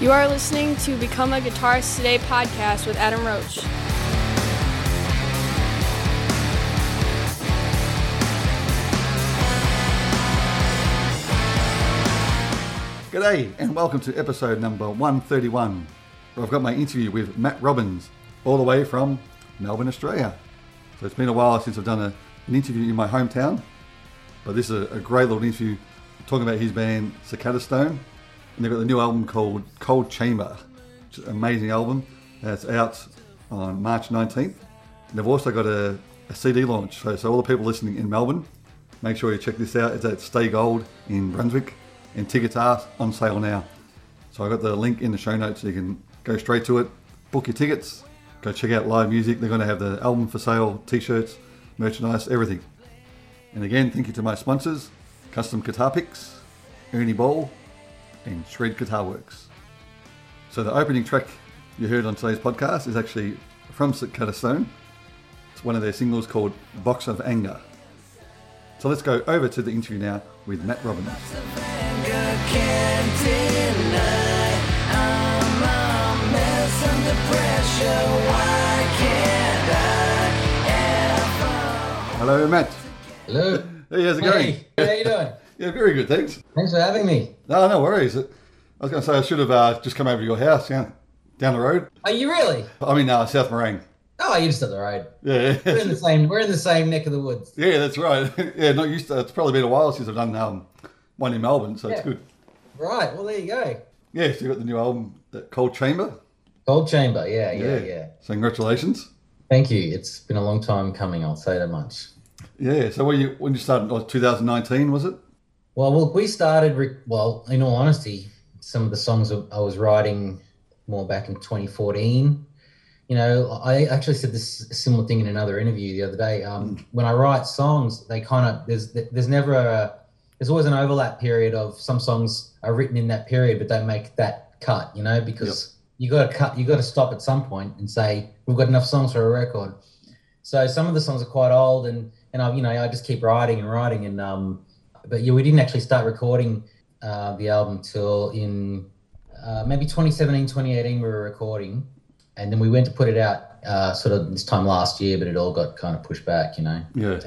You are listening to Become a Guitarist Today podcast with Adam Roach. G'day and welcome to episode number 131 where I've got my interview with Matt Robbins all the way from Melbourne, Australia. So it's been a while since I've done a, an interview in my hometown, but this is a, a great little interview talking about his band Cicada Stone and they've got the new album called Cold Chamber, which is an amazing album. Uh, it's out on March 19th. And they've also got a, a CD launch, so, so all the people listening in Melbourne, make sure you check this out. It's at Stay Gold in Brunswick and tickets are on sale now. So I've got the link in the show notes so you can go straight to it, book your tickets, go check out live music. They're going to have the album for sale, t-shirts, merchandise, everything. And again, thank you to my sponsors, Custom Guitar Picks, Ernie Ball, and Shred Guitar Works. So the opening track you heard on today's podcast is actually from Cicada Stone. It's one of their singles called Box of Anger. So let's go over to the interview now with Matt Robbins. Hello, Matt. Hello. Hey, how's it going? Hey, how you doing? Yeah, very good, thanks. Thanks for having me. No, no worries. I was going to say I should have uh, just come over to your house yeah, down the road. Are you really? I mean, uh, South Morang. Oh, you're just up the road. Yeah, We're in the same. We're in the same neck of the woods. yeah, that's right. yeah, not used to. It's probably been a while since I've done um, one in Melbourne, so it's good. Right. Well, there you go. Yeah, so you got the new album, Cold Chamber. Cold chamber. Yeah, yeah, yeah. So congratulations. Thank you. It's been a long time coming. I'll say that much. Yeah. So when you when you started, oh, 2019 was it? Well, well, we started. Re- well, in all honesty, some of the songs I was writing more back in 2014. You know, I actually said this similar thing in another interview the other day. Um, when I write songs, they kind of there's there's never a there's always an overlap period of some songs are written in that period, but don't make that cut. You know, because you got to cut, you got to stop at some point and say we've got enough songs for a record. So some of the songs are quite old, and and I you know I just keep writing and writing, and um, but yeah, we didn't actually start recording uh, the album till in uh, maybe 2017, 2018 we were recording, and then we went to put it out uh, sort of this time last year, but it all got kind of pushed back, you know, Yeah.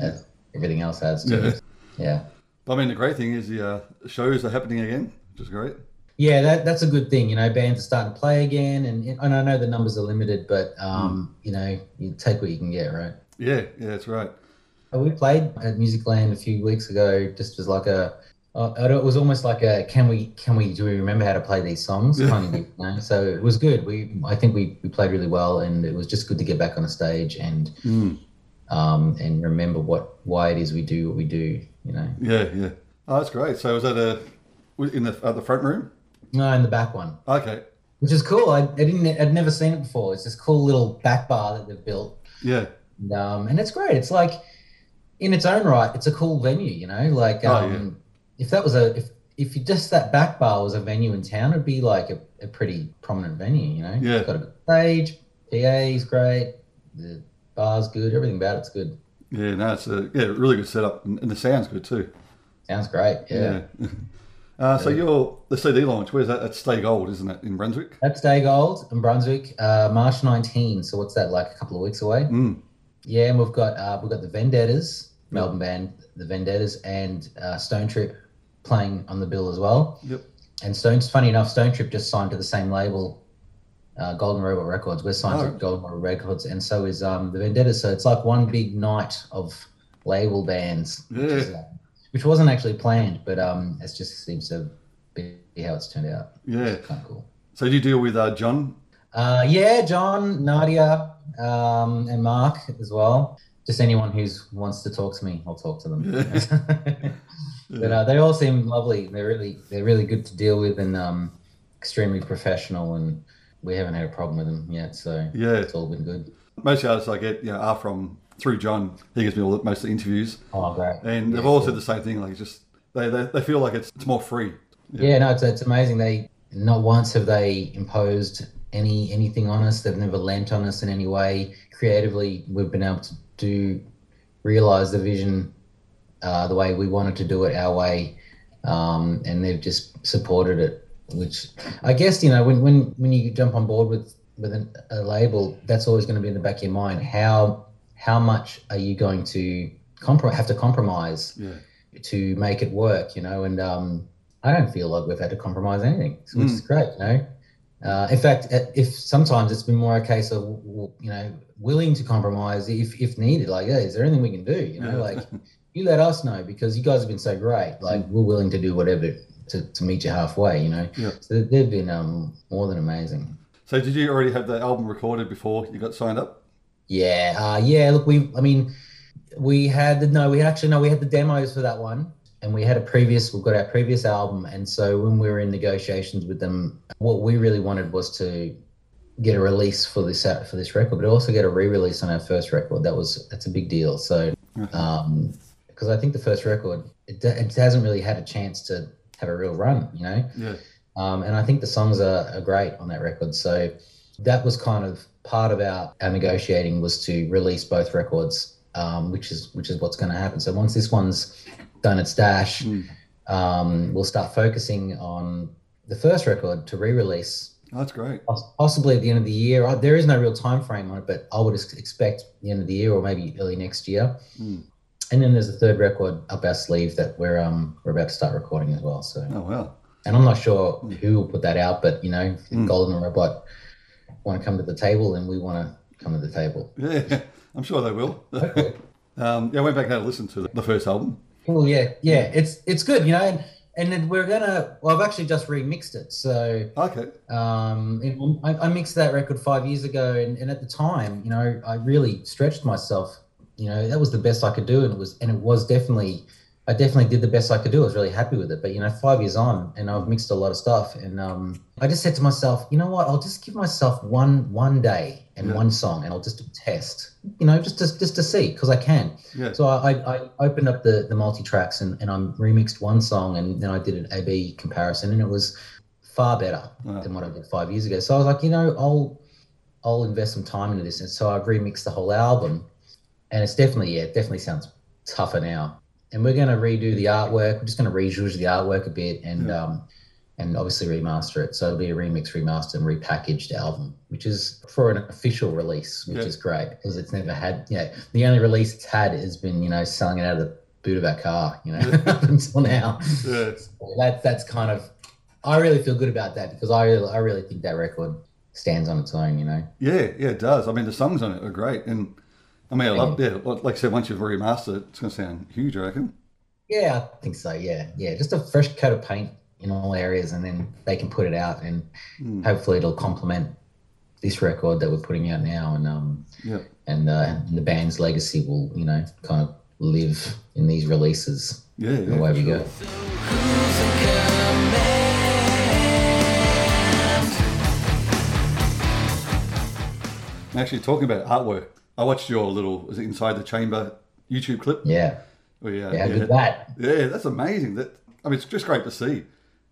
everything else has to. Yeah. Yeah. But I mean, the great thing is the uh, shows are happening again, which is great. Yeah, that, that's a good thing. You know, bands are starting to play again, and, and I know the numbers are limited, but um, you know, you take what you can get, right? Yeah, yeah, that's right. Uh, We played at Musicland a few weeks ago, just as like a. Uh, it was almost like a can we can we do we remember how to play these songs kind of you know? so it was good we I think we, we played really well and it was just good to get back on the stage and Mm. um and remember what why it is we do what we do you know Yeah, yeah. Oh, that's great. So was that a in the at the front room? no in the back one Okay. which is cool I, I didn't I'd never seen it before it's this cool little back bar that they've built Yeah. And, um, and it's great. It's like in its own right, it's a cool venue, you know. Like Oh, um, if that was a if if you just that back bar was a venue in town, it'd be like a, a pretty prominent venue, you know. Yeah. It's got a good stage, PA's great, the bar's good, everything about it's good. Yeah, no, it's a yeah, really good setup, and, and the sound's good too. Sounds great. Yeah. Yeah. uh, so your the CD launch, where's that? That's Stay Gold, isn't it, in Brunswick? That's Stay Gold in Brunswick, uh, March 19. So what's that like? A couple of weeks away. Mm. Yeah, and we've got uh, we've got the Vendettas, Melbourne band, the Vendettas, and uh, Stone Trip playing on the bill as well. Yep. And Stone's funny enough, Stone Trip just signed to the same label, uh, Golden Robot Records. We're signed Oh. to Golden Robot Records, and so is um, the Vendettas. So it's like one big night of label bands, which, is, uh, which wasn't actually planned, but um, it just seems to be how it's turned out. Yeah. Kind of cool. So do you deal with uh, John? Uh, yeah, John, Nadia, um, and Mark as well. Just anyone who wants to talk to me, I'll talk to them. but uh, they all seem lovely. They're really, they're really good to deal with and um, extremely professional. And we haven't had a problem with them yet, so Yeah. it's all been good. Most artists I get, you know, are from through John. He gives me all the, most of the interviews, Oh, great! and they've all said the same thing. Like, it's just they, they, they feel like it's it's more free. Yeah, no, it's, it's amazing. They not once have they imposed any anything on us. They've never lent on us in any way. Creatively, we've been able to do realize the vision uh, the way we wanted to do it our way, um, and they've just supported it which I guess you know when when when you jump on board with with an, a label, that's always going to be in the back of your mind. How how much are you going to have to compromise Yeah. to make it work? You know, and um, I don't feel like we've had to compromise anything, which Mm. is great. You know, uh, in fact, uh, if sometimes it's been more a case of you know willing to compromise if if needed. Like, hey, is there anything we can do? You know, like you let us know because you guys have been so great. Like, we're willing to do whatever to, to meet you halfway. You know, Yeah. so they've been um more than amazing. So did you already have the album recorded before you got signed up? Yeah, uh, yeah. Look, we, I mean, we had the no, we actually no, we had the demos for that one, and we had a previous. We've got our previous album, and so when we were in negotiations with them, what we really wanted was to get a release for this for this record, but also get a re-release on our first record. That was that's a big deal. So, um, because I think the first record it, it hasn't really had a chance to have a real run, you know. Yeah. Um, and I think the songs are, are great on that record. So that was kind of part of our, our negotiating was to release both records, um, which is which is what's going to happen. So once this one's done its dash, Mm. um, we'll start focusing on the first record to re-release, Oh, that's great. possibly at the end of the year. There is no real time frame on it, but I would expect the end of the year or maybe early next year. Mm. And then there's a third record up our sleeve that we're um we're about to start recording as well. So Oh wow. and I'm not sure who will put that out, but you know, if Mm. Golden Robot want to come to the table, and we want to come to the table. Yeah, I'm sure they will. Um, yeah, I went back and had a listen to the first album. Well, yeah, yeah, it's it's good, you know, and, and then we're gonna. Well, I've actually just remixed it, so Okay. um, it, I, I mixed that record five years ago, and, and at the time, you know, I really stretched myself. You know, that was the best I could do, and it was and it was definitely. I definitely did the best I could do. I was really happy with it. But you know, five years on, and I've mixed a lot of stuff, and um, I just said to myself, you know what? I'll just give myself one one day and Yeah. one song, and I'll just do test. You know, just to just to see because I can. Yeah. So I, I, I opened up the the multi tracks and and I remixed one song, and then I did an A/B comparison, and it was far better Wow. than what I did five years ago. So I was like, you know, I'll I'll invest some time into this, and so I've remixed the whole album, and it's definitely yeah, it definitely sounds tougher now. And we're gonna redo the artwork. We're just gonna rejudge the artwork a bit, and Yeah. um, and obviously remaster it. So it'll be a remix, remastered, and repackaged album, which is for an official release, which Yeah. is great because it's never had. Yeah, the only release it's had has been you know selling it out of the boot of our car, you know, up until now Yeah. that's that's kind of I really feel good about that because I really, I really think that record stands on its own. You know. Yeah, yeah, it does. I mean, the songs on it are great, and I mean, I love. Yeah, like I said, once you've remastered it, it's going to sound huge. I reckon. Yeah, I think so. Yeah, yeah, just a fresh coat of paint in all areas, and then they can put it out, and Mm. hopefully it'll complement this record that we're putting out now, and um, Yeah. and, uh, and the band's legacy will, you know, kind of live in these releases. Yeah, yeah. Away we sure. go. I'm actually talking about artwork. I watched your little inside the chamber YouTube clip. Yeah, Where, you, uh, yeah, yeah, good that. yeah, that's amazing. That I mean, it's just great to see.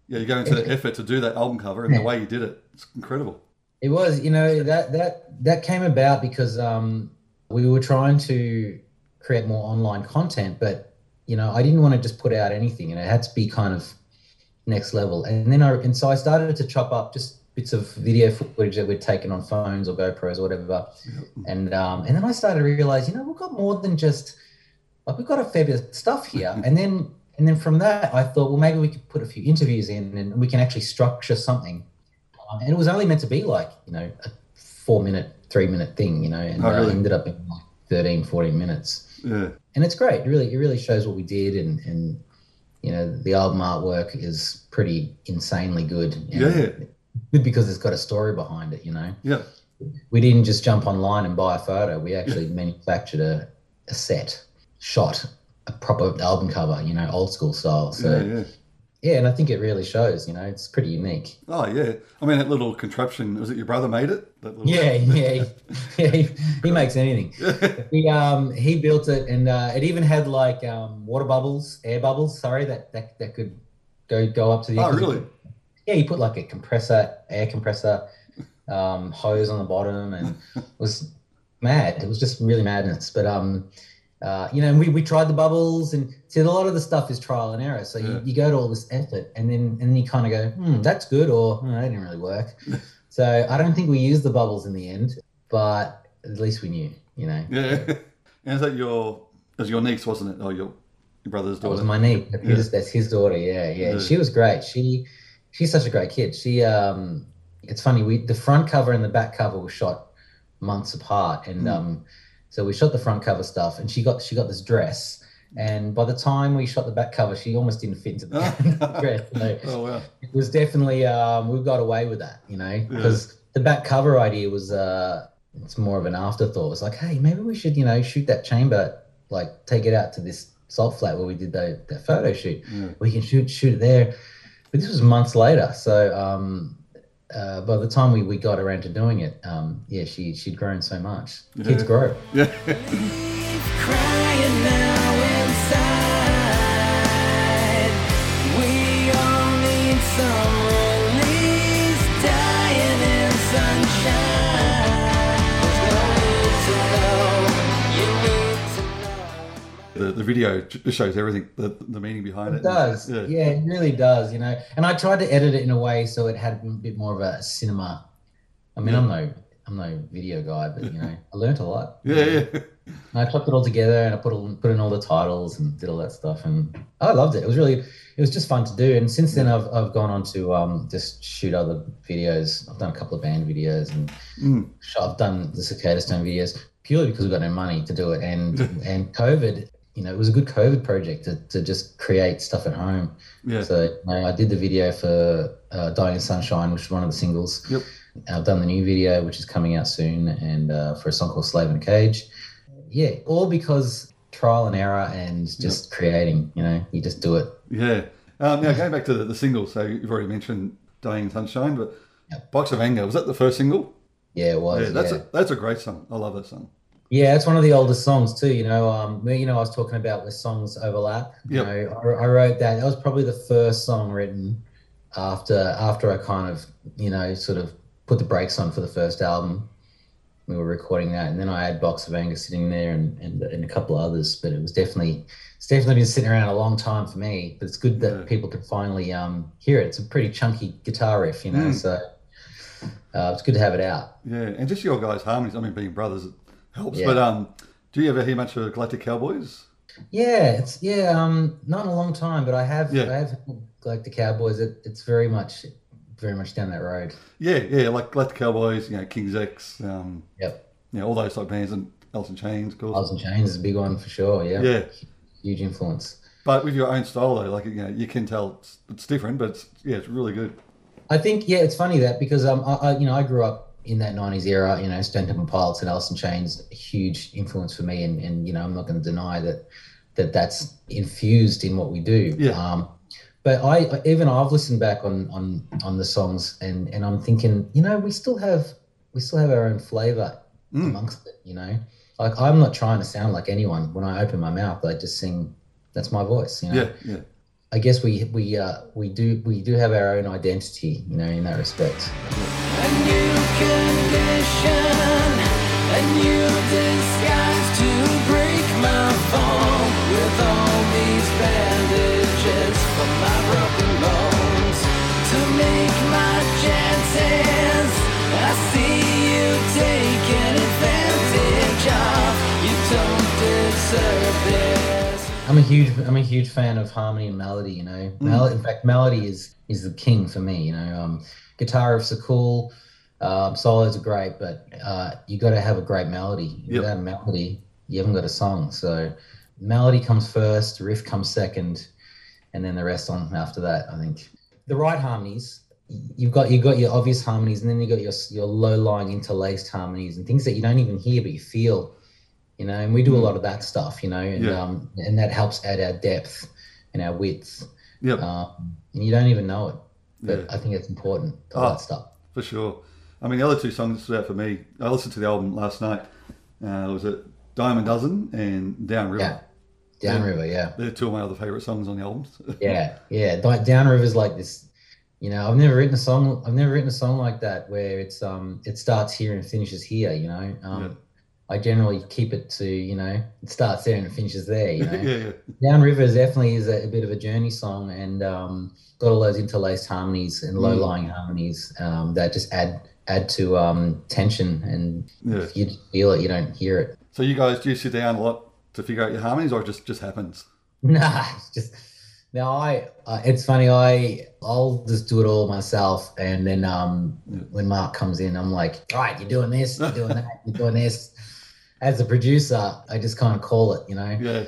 Yeah, you go into the effort to do that album cover and the way you did it. It's incredible. It was, you know, that that that came about because um, we were trying to create more online content, but you know, I didn't want to just put out anything, and it had to be kind of next level. And then I and so I started to chop up just bits of video footage that we'd taken on phones or GoPros or whatever, and um, and then I started to realize, you know, we've got more than just like we've got a fair bit of stuff here, and then and then from that I thought, well, maybe we could put a few interviews in, and we can actually structure something. Um, and it was only meant to be like you know a four minute, three minute thing, you know, and Oh, really? uh, ended up in like 13, 14 minutes Yeah, and it's great. It really, it really shows what we did, and and you know the album artwork is pretty insanely good. Yeah. Good because it's got a story behind it. You know, yeah, we didn't just jump online and buy a photo. We actually manufactured a, a set, shot a proper album cover. You know, old school style. So yeah, yeah, yeah. and I think it really shows. You know, it's pretty unique. Oh yeah. I mean, that little contraption. Was it your brother made it? That little... Yeah, yeah, yeah. He, he makes anything. he um he built it and uh, it even had like um water bubbles air bubbles sorry that that, that could go go up to the Oh really? Yeah you put like a compressor air compressor um hose on the bottom and it was mad it was just really madness but um uh, you know, and we, we tried the bubbles and see a lot of the stuff is trial and error. So Yeah. you, you go to all this effort and then and then you kind of go, hmm, that's good, or hmm, that didn't really work. so I don't think we used the bubbles in the end, but at least we knew, you know. Yeah. And is that your, it was your niece, wasn't it? Oh, your, your brother's daughter. That was my niece. Yeah. His, That's his daughter. Yeah, yeah, Yeah. She was great. She she's such a great kid. She um, it's funny. We the front cover and the back cover were shot months apart, and Mm. um, so we shot the front cover stuff, and she got she got this dress. And by the time we shot the back cover, she almost didn't fit into the dress. You know, Oh, wow. it was definitely um, we got away with that, you know, because the back cover idea was uh, it's more of an afterthought. It's like, hey, maybe we should, you know, shoot that chamber, like take it out to this salt flat where we did the, the photo shoot. Yeah. We can shoot shoot it there. But this was months later, so um, uh, by the time we, we got around to doing it, um, yeah, she she'd grown so much. Kids grow. Yeah. The, video shows everything, the, the meaning behind it. It does. Yeah. Yeah. it really does, you know. And I tried to edit it in a way so it had a bit more of a cinema. I mean, I'm no I'm no video guy, but you know, I learnt a lot. Yeah, yeah. And I chopped it all together and I put all, put in all the titles and did all that stuff and I loved it. It was really it was just fun to do. And since then I've I've gone on to um just shoot other videos. I've done a couple of band videos and Mm. I've done the Cicada Stone videos purely because we've got no money to do it. And and COVID, you know, it was a good COVID project to, to just create stuff at home. Yeah. So you know, I did the video for uh, "Dying in Sunshine," which is one of the singles. Yep. I've done the new video, which is coming out soon, and uh, for a song called "Slave in a Cage." Yeah, all because trial and error and just creating. You know, you just do it. Yeah. Um, now, going back to the, the singles, so you've already mentioned Dying in Sunshine, but Yep. Box of Anger, was that the first single? Yeah, it was. yeah, that's, yeah. A, that's a great song. I love that song. Yeah, it's one of the oldest songs too. You know, um, you know, I was talking about where songs overlap. You know, I, I wrote that. That was probably the first song written after after I kind of, you know, sort of put the brakes on for the first album. We were recording that, and then I had Box of Anger sitting there, and and, and a couple of others. But it was definitely it's definitely been sitting around a long time for me. But it's good that Yeah. people can finally um, hear it. It's a pretty chunky guitar riff, you know. Mm. So uh, it's good to have it out. Yeah, and just your guys' harmonies, I mean, being brothers helps. Yeah. But um, do you ever hear much of Galactic Cowboys? Yeah, it's yeah, um, not in a long time, but I have Yeah. I have the Cowboys. It, it's very much very much down that road. Yeah, yeah, like Galactic Cowboys, you know, King's X, um, Yep, you know, all those type of bands, and Alice in Chains, of course. And Chains is a big one for sure. Yeah, Yeah. huge influence. But with your own style, though, like, you know, you can tell it's, it's different, but it's, yeah, it's really good. I think yeah, it's funny that because um, I, I you know I grew up in that '90s era. You know, Stone Temple Pilots and Alice in Chains, a huge influence for me, and and you know I'm not going to deny that that that's infused in what we do. Yeah. Um, but I even I've listened back on on on the songs, and and I'm thinking, you know, we still have we still have our own flavor Mm. amongst it. You know, like I'm not trying to sound like anyone. When I open my mouth, I just sing. That's my voice. You know. Yeah, yeah. I guess we we uh, we do we do have our own identity, you know, in that respect. A new condition, a new disguise I'm a huge I'm a huge fan of harmony and melody, you know. Mel- in fact, melody is is the king for me, you know. Um, guitar riffs are cool, um, solos are great, but uh, you got to have a great melody. Yep. Without a melody, you haven't got a song. So, melody comes first, riff comes second, and then the rest on after that. I think the right harmonies. You've got you've got your obvious harmonies, and then you've got your your low lying interlaced harmonies and things that you don't even hear but you feel. You know, and we do a lot of that stuff. You know, and Yeah. um, and that helps add our depth and our width. Yep, Um, and you don't even know it, but Yeah. I think it's important. All Oh. that stuff. for sure. I mean, the other two songs that stood out for me, I listened to the album last night. Uh, was it Diamond Dozen and Down River? Yeah. Yeah. Downriver, yeah, They're two of my other favourite songs on the albums. yeah, yeah. Downriver's like this. You know, I've never written a song. I've never written a song like that where it's um it starts here and finishes here. You know, um, I generally keep it to you know it starts there and it finishes there. You know, yeah. Downriver definitely is a, a bit of a journey song and um, got all those interlaced harmonies and low lying harmonies um, that just add add to um, tension and Yeah. if you feel it, you don't hear it. So you guys do you sit down a lot to figure out your harmonies, or it just just happens? Nah, it's just no. I uh, it's funny. I I'll just do it all myself, and then um, when Mark comes in, I'm like, all right, you're doing this, you're doing that, you're doing this. As a producer, I just kind of call it. You know, Yeah,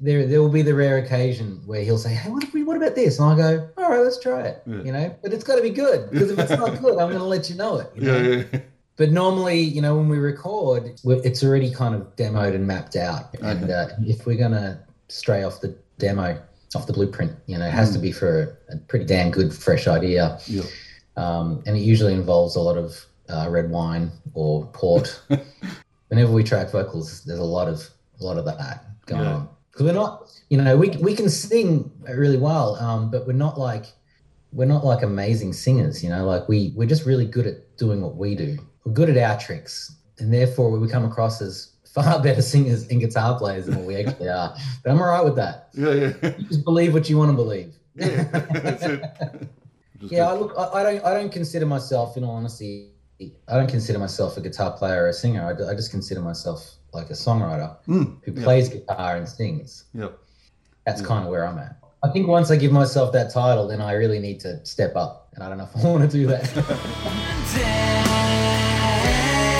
there there will be the rare occasion where he'll say, hey, what if we, what about this? And I go, all right, let's try it. Yeah. You know, but it's got to be good because if it's not good, I'm going to let you know it. You know? yeah, yeah. But normally, you know, when we record, it's already kind of demoed and mapped out. And Okay. uh, if we're going to stray off the demo, off the blueprint, you know, it has to be for a pretty damn good, fresh idea. yeah. Um, and it usually involves a lot of uh, red wine or port. Whenever we track vocals, there's a lot of a lot of that going Yeah. on because we're not, you know, we we can sing really well, um, but we're not like we're not like amazing singers, you know. Like we we're just really good at doing what we do. We're good at our tricks, and therefore we come across as far better singers and guitar players than what we actually are. But I'm alright with that. Yeah, yeah. Just believe what you want to believe. yeah. That's it. Just Yeah, I look, I, I don't, I don't consider myself, in all honesty, I don't consider myself a guitar player or a singer. I, d- I just consider myself like a songwriter Mm, who yeah. plays guitar and sings. Yep. That's Yeah. kind of where I'm at. I think once I give myself that title, then I really need to step up, and I don't know if I want to do that.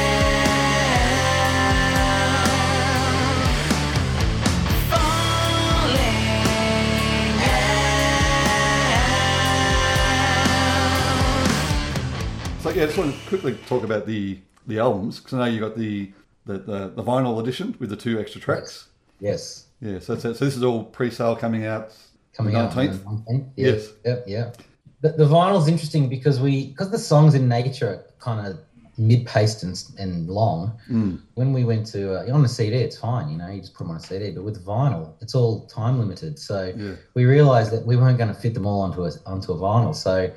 yeah, I just want to quickly talk about the the albums because I know you got the, the the the vinyl edition with the two extra tracks. yes, Yeah, so, so so this is all pre-sale coming out. coming the out on 19th? the 19th. Yeah, Yes. Yep. Yeah. The, the vinyl's interesting because we because the songs in nature are kind of mid-paced and, and long. Mm, when we went to uh, on a CD, it's fine, you know, you just put them on a CD. But with vinyl, it's all time limited. So yeah, we realized that we weren't going to fit them all onto a onto a vinyl. So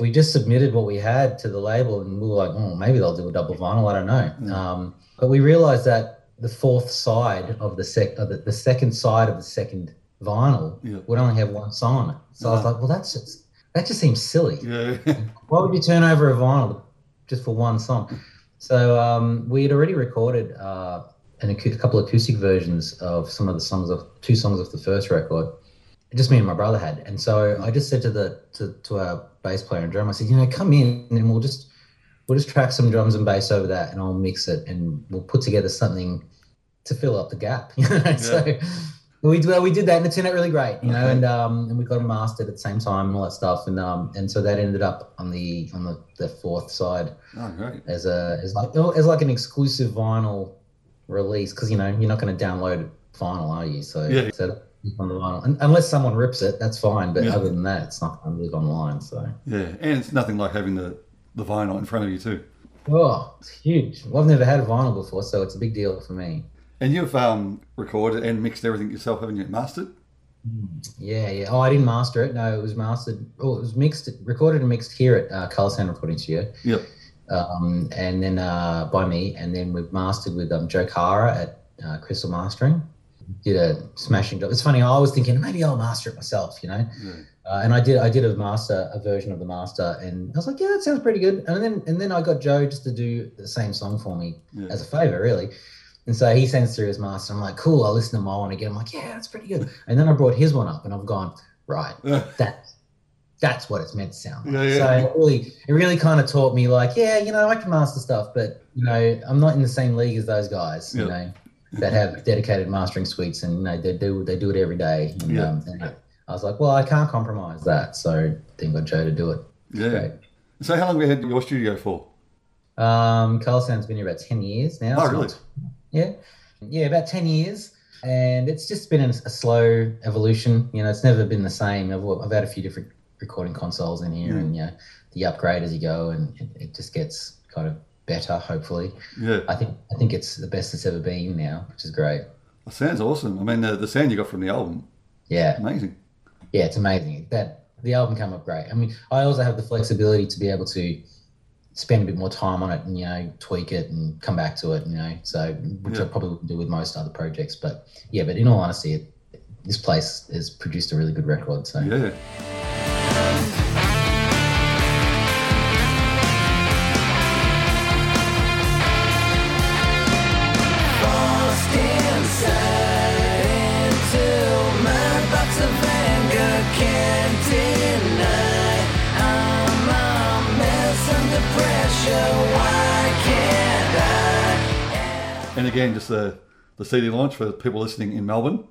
we just submitted what we had to the label, and we were like, oh, maybe they'll do a double vinyl. I don't know. Mm. Um, but we realized that the fourth side of the sec, of the, the second side of the second vinyl Yeah. would only have one song on it. So I was like, well, that's just that just seems silly yeah, why would you turn over a vinyl just for one song? So um, we had already recorded uh, an, a couple of acoustic versions of some of the songs of two songs of the first record. Just me and my brother had, and so I just said to the to, to our bass player and drummer, I said, you know, come in and we'll just we'll just track some drums and bass over that, and I'll mix it, and we'll put together something to fill up the gap. You know, so we well, we did that, and it turned out really great. You know, Okay. and um, and we got them mastered at the same time and all that stuff, and um, and so that ended up on the on the, the fourth side oh great. as a as like as like an exclusive vinyl release because you know you're not going to download vinyl, are you? So Yeah. so on the vinyl, Un- unless someone rips it, that's fine. But Yeah. other than that, it's not going to live online. So Yeah, and it's nothing like having the the vinyl in front of you too. oh, it's huge. Well, I've never had a vinyl before, so it's a big deal for me. And you've um, recorded and mixed everything yourself, haven't you? Mastered? Yeah, yeah. Oh, I didn't master it. No, it was mastered. Oh, it was mixed, recorded and mixed here at uh, Color Sound Recording Studio. Yep. Um, and then uh, by me, and then we've mastered with um, Joe Carra at uh, Crystal Mastering. Did a smashing job. It's funny. I was thinking maybe I'll master it myself, you know. Yeah. Uh, and I did. I did a master, a version of the master, and I was like, yeah, that sounds pretty good. And then and then I got Joe just to do the same song for me Yeah. as a favor, really. And so he sends through his master. I'm like, cool. I'll listen to my one again. I'm like, yeah, that's pretty good. And then I brought his one up, and I've gone right. That that's what it's meant to sound like. Yeah, yeah. So it really, it really kind of taught me, like, yeah, you know, I can master stuff, but you know, I'm not in the same league as those guys. You know, that have dedicated mastering suites, and you know, they do they do it every day. And, Yeah. um, and I was like, well, I can't compromise that. So then got Joe to do it. Yeah. Great. So how long have you had your studio for? Um, Carl Sound's been here about 10 years now. Oh, so really? Yeah. Yeah, about 10 years. And it's just been a, a slow evolution. You know, it's never been the same. I've, I've had a few different recording consoles in here, Mm. and, you know, the upgrade as you go, and it, it just gets kind of better, hopefully. Yeah. I think I think it's the best it's ever been now, which is great. That sounds awesome. I mean, the, the sound you got from the album, Yeah. amazing. yeah, it's amazing. That the album came up great. I mean, I also have the flexibility to be able to spend a bit more time on it and you know tweak it and come back to it. You know, so which I probably wouldn't do with most other projects. But yeah, but in all honesty, it, this place has produced a really good record. So Yeah. Again, just the, the CD launch for people listening in Melbourne.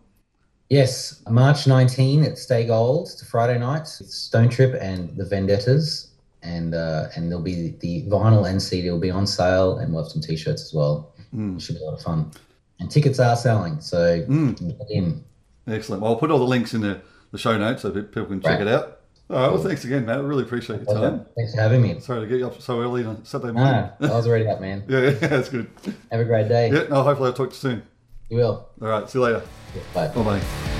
Yes, March 19 at Stay Gold. It's a Friday night. It's Stone Trip and the Vendettas, and uh, and there'll be the vinyl and CD will be on sale, and we'll have some t-shirts as well. It should be a lot of fun. And tickets are selling, so get in. Excellent. Well, I'll put all the links in the, the show notes so people can check Right. it out. All right. Well, thanks again, Matt. I really appreciate your time. Thanks for having me. Sorry to get you up so early on a Saturday morning. No, I was already up, man. Yeah, yeah, that's good. Have a great day. Yeah, no, hopefully I'll talk to you soon. You will. All right, see you later. Bye. Bye bye.